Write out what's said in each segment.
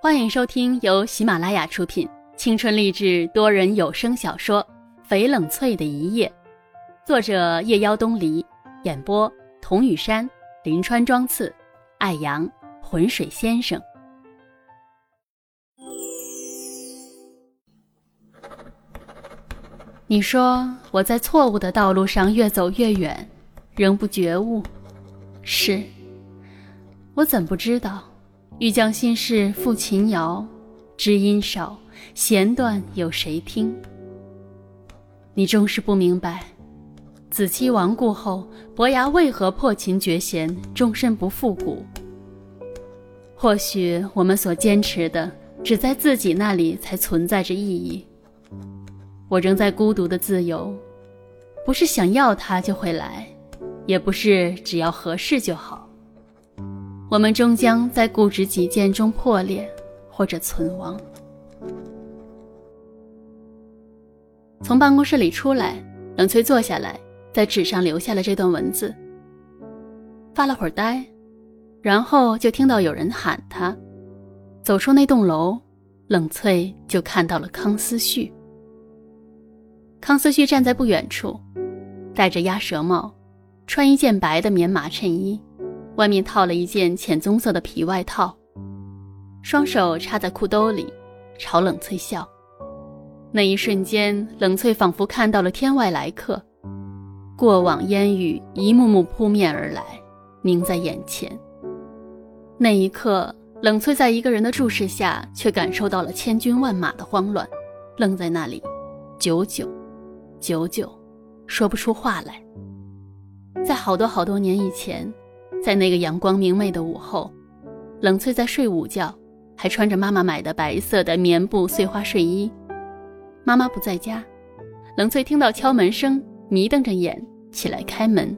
欢迎收听由喜马拉雅出品、青春励志多人有声小说《翡冷翠的一夜》，作者夜妖东篱，演播童雨山、林川、庄次、爱阳、浑水先生。你说我在错误的道路上越走越远，仍不觉悟。是，我怎不知道？欲将心事付琴瑶，知音少，弦断有谁听？你终是不明白，子期亡故后，伯牙为何破琴绝弦，终身不复古？或许我们所坚持的，只在自己那里才存在着意义。我仍在孤独的自由，不是想要它就会来，也不是只要合适就好。我们终将在固执己见中破裂，或者存亡。从办公室里出来，冷翠坐下来，在纸上留下了这段文字。发了会儿呆，然后就听到有人喊他。走出那栋楼，冷翠就看到了康思旭。康思旭站在不远处，戴着鸭舌帽，穿一件白的棉麻衬衣。外面套了一件浅棕色的皮外套，双手插在裤兜里，朝冷翠笑。那一瞬间，冷翠仿佛看到了天外来客，过往烟雨一幕幕扑面而来，凝在眼前。那一刻，冷翠在一个人的注视下，却感受到了千军万马的慌乱，愣在那里，久久，久久，说不出话来。在好多好多年以前。在那个阳光明媚的午后，冷翠在睡午觉，还穿着妈妈买的白色的棉布碎花睡衣。妈妈不在家，冷翠听到敲门声，迷瞪着眼起来开门，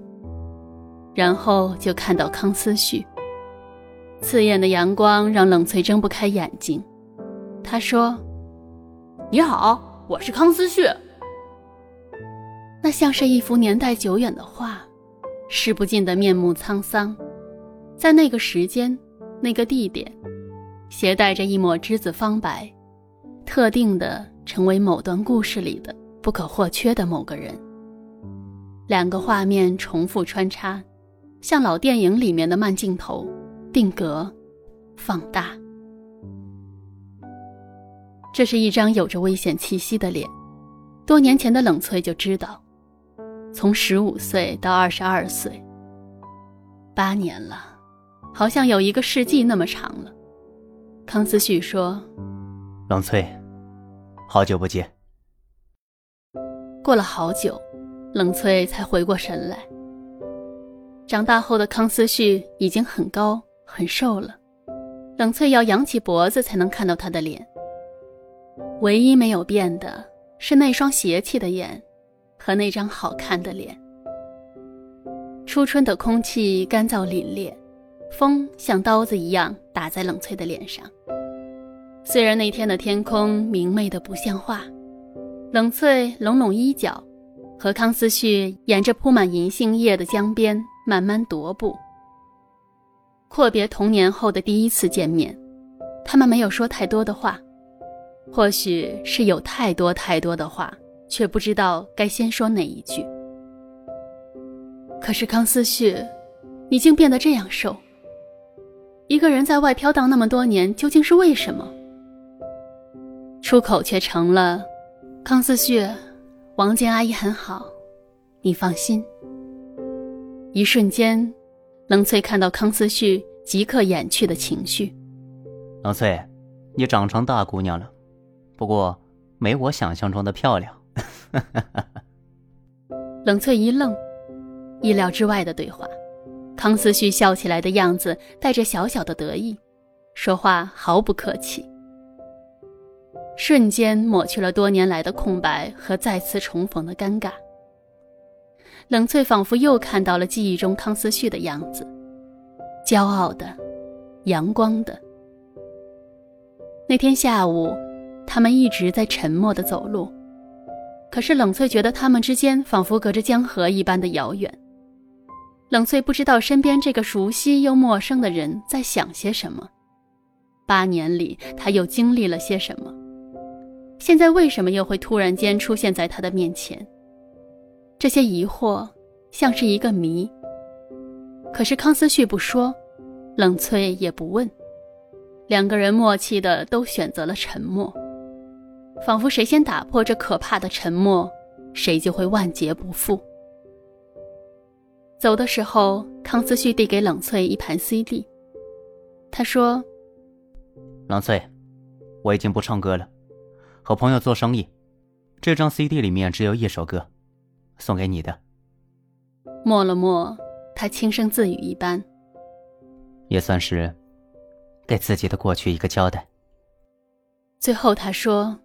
然后就看到康思旭。刺眼的阳光让冷翠睁不开眼睛。他说：“你好，我是康思旭。”那像是一幅年代久远的画。视不尽的面目沧桑，在那个时间、那个地点，携带着一抹栀子芳白，特定的成为某段故事里的不可或缺的某个人。两个画面重复穿插，像老电影里面的慢镜头，定格、放大。这是一张有着危险气息的脸，多年前的冷翠就知道。从十五岁到二十二岁，八年了，好像有一个世纪那么长了。康思旭说：“冷翠，好久不见。”过了好久，冷翠才回过神来。长大后的康思旭已经很高很瘦了，冷翠要仰起脖子才能看到他的脸。唯一没有变的是那双邪气的眼。和那张好看的脸。初春的空气干燥凛冽，风像刀子一样打在冷翠的脸上。虽然那天的天空明媚的不像话，冷翠拢拢衣角，和康思旭沿着铺满银杏叶的江边慢慢踱步。阔别童年后的第一次见面，他们没有说太多的话，或许是有太多太多的话。却不知道该先说哪一句。可是康思旭，你竟变得这样瘦。一个人在外飘荡那么多年，究竟是为什么？出口却成了：“康思旭，王建阿姨很好，你放心。”一瞬间，冷翠看到康思旭即刻掩去的情绪。冷翠，你长成大姑娘了，不过没我想象中的漂亮。冷翠一愣，意料之外的对话。康思旭笑起来的样子带着小小的得意，说话毫不客气，瞬间抹去了多年来的空白和再次重逢的尴尬。冷翠仿佛又看到了记忆中康思旭的样子，骄傲的，阳光的。那天下午，他们一直在沉默的走路。可是冷翠觉得他们之间仿佛隔着江河一般的遥远。冷翠不知道身边这个熟悉又陌生的人在想些什么，八年里他又经历了些什么？现在为什么又会突然间出现在他的面前？这些疑惑像是一个谜。可是康思旭不说，冷翠也不问，两个人默契的都选择了沉默，仿佛谁先打破这可怕的沉默，谁就会万劫不复。走的时候，康思旭递给冷翠一盘 CD，他说：“冷翠，我已经不唱歌了，和朋友做生意，这张 CD 里面只有一首歌，送给你的。”默了默。他轻声自语一般，也算是给自己的过去一个交代。最后他说：“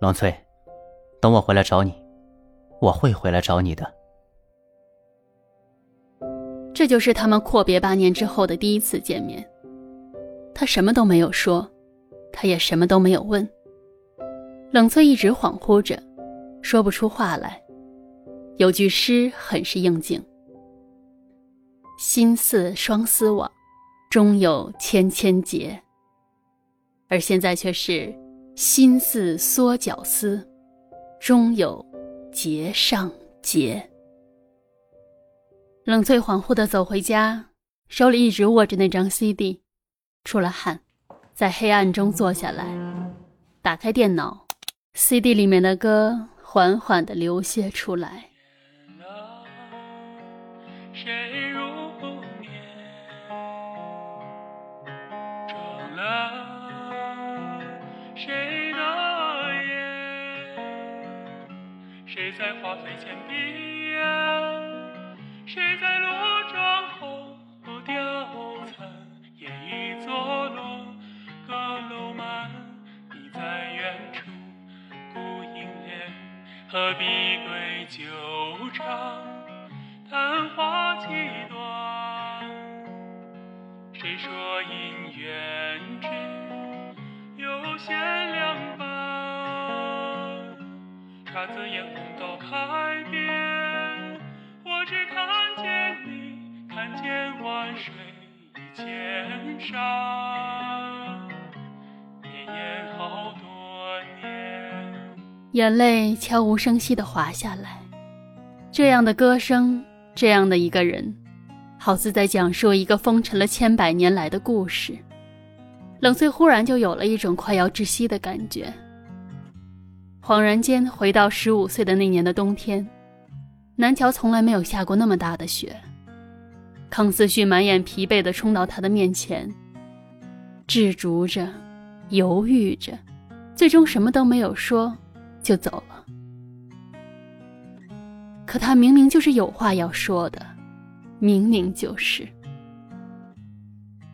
冷翠，等我回来找你，我会回来找你的。”这就是他们阔别八年之后的第一次见面。他什么都没有说，他也什么都没有问。冷翠一直恍惚着，说不出话来。有句诗很是应景。心似双丝网，终有千千结。而现在却是心似缩脚丝，终有结上结。冷翠恍惚的走回家，手里一直握着那张 CD，出了汗，在黑暗中坐下来，打开电脑，CD 里面的歌缓缓的流泻出来。谁谁在花飞前闭眼？谁在落妆后凋残？烟雨作落，阁楼满，你在远处，孤影连，何必对酒唱？昙花几朵？姹紫嫣红都开遍，我只看见你，看见万水千山，眼泪悄无声息地滑下来，这样的歌声，这样的一个人，好似在讲述一个风尘了千百年来的故事。冷翠忽然就有了一种快要窒息的感觉。恍然间回到十五岁的那年的冬天，南桥从来没有下过那么大的雪。康思旭满眼疲惫地冲到他的面前，执着着，犹豫着，最终什么都没有说，就走了。可他明明就是有话要说的，明明就是。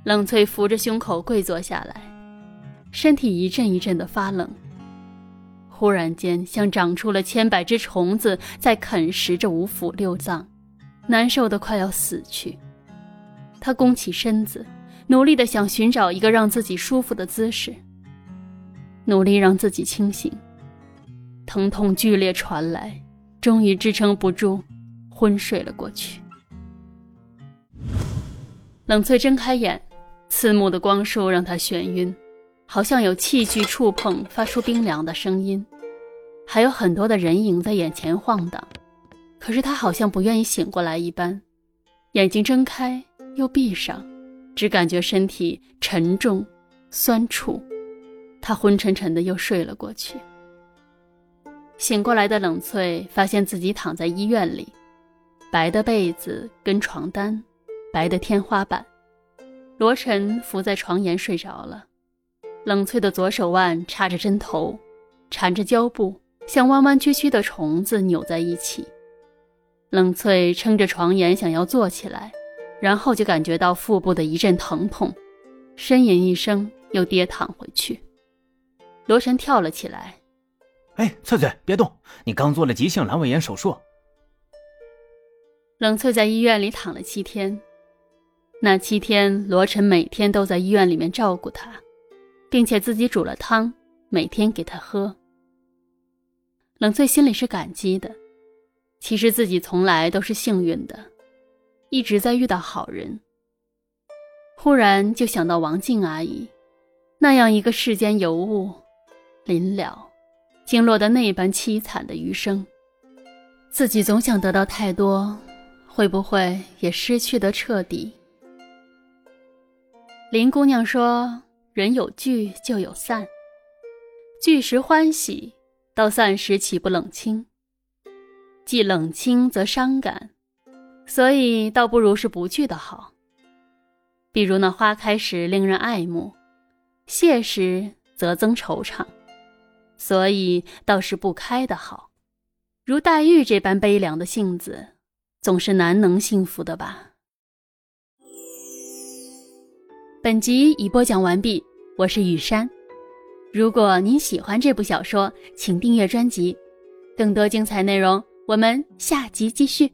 冷翠扶着胸口跪坐下来，身体一阵一阵的发冷。忽然间，像长出了千百只虫子，在啃食着五腑六脏，难受的快要死去。他弓起身子，努力的想寻找一个让自己舒服的姿势，努力让自己清醒。疼痛剧烈传来，终于支撑不住，昏睡了过去。冷翠睁开眼，刺目的光束让他眩晕。好像有器具触碰，发出冰凉的声音，还有很多的人影在眼前晃荡。可是他好像不愿意醒过来一般，眼睛睁开又闭上，只感觉身体沉重、酸楚。他昏沉沉的又睡了过去。醒过来的冷翠发现自己躺在医院里，白的被子跟床单，白的天花板，罗晨伏在床沿睡着了。冷翠的左手腕插着针头，缠着胶布，像弯弯曲曲的虫子扭在一起。冷翠撑着床沿想要坐起来，然后就感觉到腹部的一阵疼痛，呻吟一声又跌躺回去。罗晨跳了起来：“哎，翠翠，别动，你刚做了急性阑尾炎手术。”冷翠在医院里躺了七天，那七天罗晨每天都在医院里面照顾她。并且自己煮了汤，每天给他喝。冷翠心里是感激的，其实自己从来都是幸运的，一直在遇到好人。忽然就想到王静阿姨，那样一个世间尤物，临了，竟落得那般凄惨的余生。自己总想得到太多，会不会也失去得彻底？林姑娘说：“人有聚就有散，聚时欢喜，到散时岂不冷清？既冷清则伤感，所以倒不如是不聚的好。比如那花开时令人爱慕，谢时则增惆怅，所以倒是不开的好。如黛玉这般悲凉的性子，总是难能幸福的吧。”本集已播讲完毕，我是雨山。如果您喜欢这部小说，请订阅专辑，更多精彩内容我们下集继续。